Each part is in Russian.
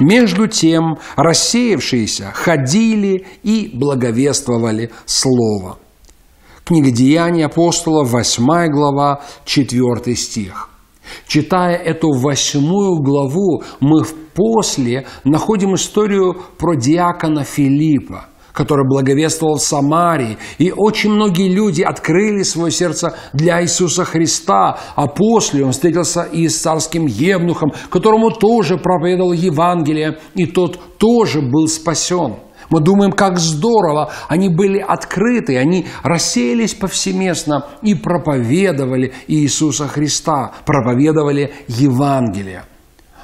Между тем рассеявшиеся ходили и благовествовали Слово. Книга Деяний апостолов, 8 глава, 4 стих. Читая эту восьмую главу, мы после находим историю про диакона Филиппа – который благовествовал в Самарии. И очень многие люди открыли свое сердце для Иисуса Христа. А после он встретился и с царским Евнухом, которому тоже проповедовал Евангелие, и тот тоже был спасен. Мы думаем, как здорово, они были открыты, они рассеялись повсеместно и проповедовали Иисуса Христа, проповедовали Евангелие.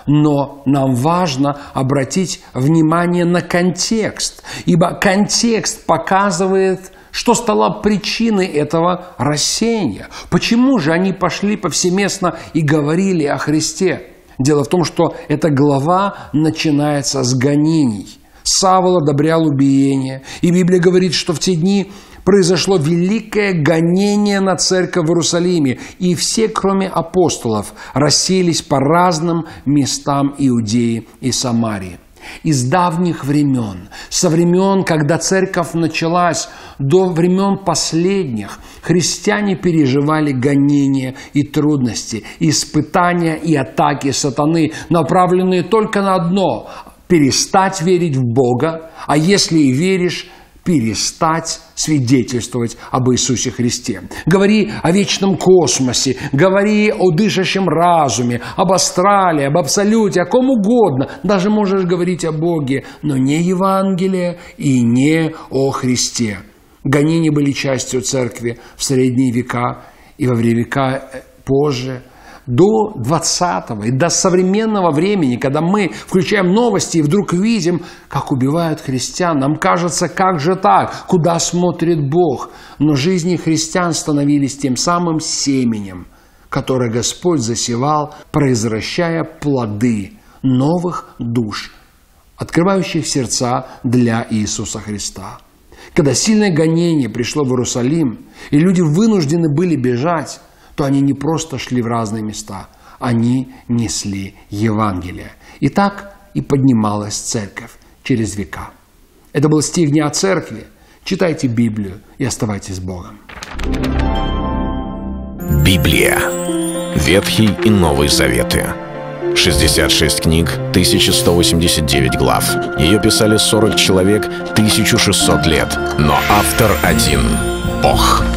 Но нам важно обратить внимание на контекст, ибо контекст показывает, что стало причиной этого рассеяния. Почему же они пошли повсеместно и говорили о Христе? Дело в том, что эта глава начинается с гонений. Савол одобрял убиение, и Библия говорит, что в те дни произошло великое гонение на церковь в Иерусалиме, и все, кроме апостолов, расселись по разным местам Иудеи и Самарии. Из давних времен, со времен, когда церковь началась, до времен последних, христиане переживали гонения и трудности, испытания и атаки сатаны, направленные только на одно – перестать верить в Бога, а если и веришь, перестать свидетельствовать об Иисусе Христе. Говори о вечном космосе, говори о дышащем разуме, об астрале, об абсолюте, о ком угодно. Даже можешь говорить о Боге, но не Евангелие и не о Христе. Гонения были частью церкви в средние века и во время века позже – до 20 и до современного времени, когда мы включаем новости и вдруг видим, как убивают христиан, нам кажется, как же так, куда смотрит Бог. Но жизни христиан становились тем самым семенем, которое Господь засевал, произвращая плоды новых душ, открывающих сердца для Иисуса Христа. Когда сильное гонение пришло в Иерусалим, и люди вынуждены были бежать, то они не просто шли в разные места, они несли Евангелие. И так и поднималась церковь через века. Это был стих Дня Церкви. Читайте Библию и оставайтесь с Богом. Библия. Ветхий и Новый Заветы. 66 книг, 1189 глав. Ее писали 40 человек, 1600 лет. Но автор один — Бог.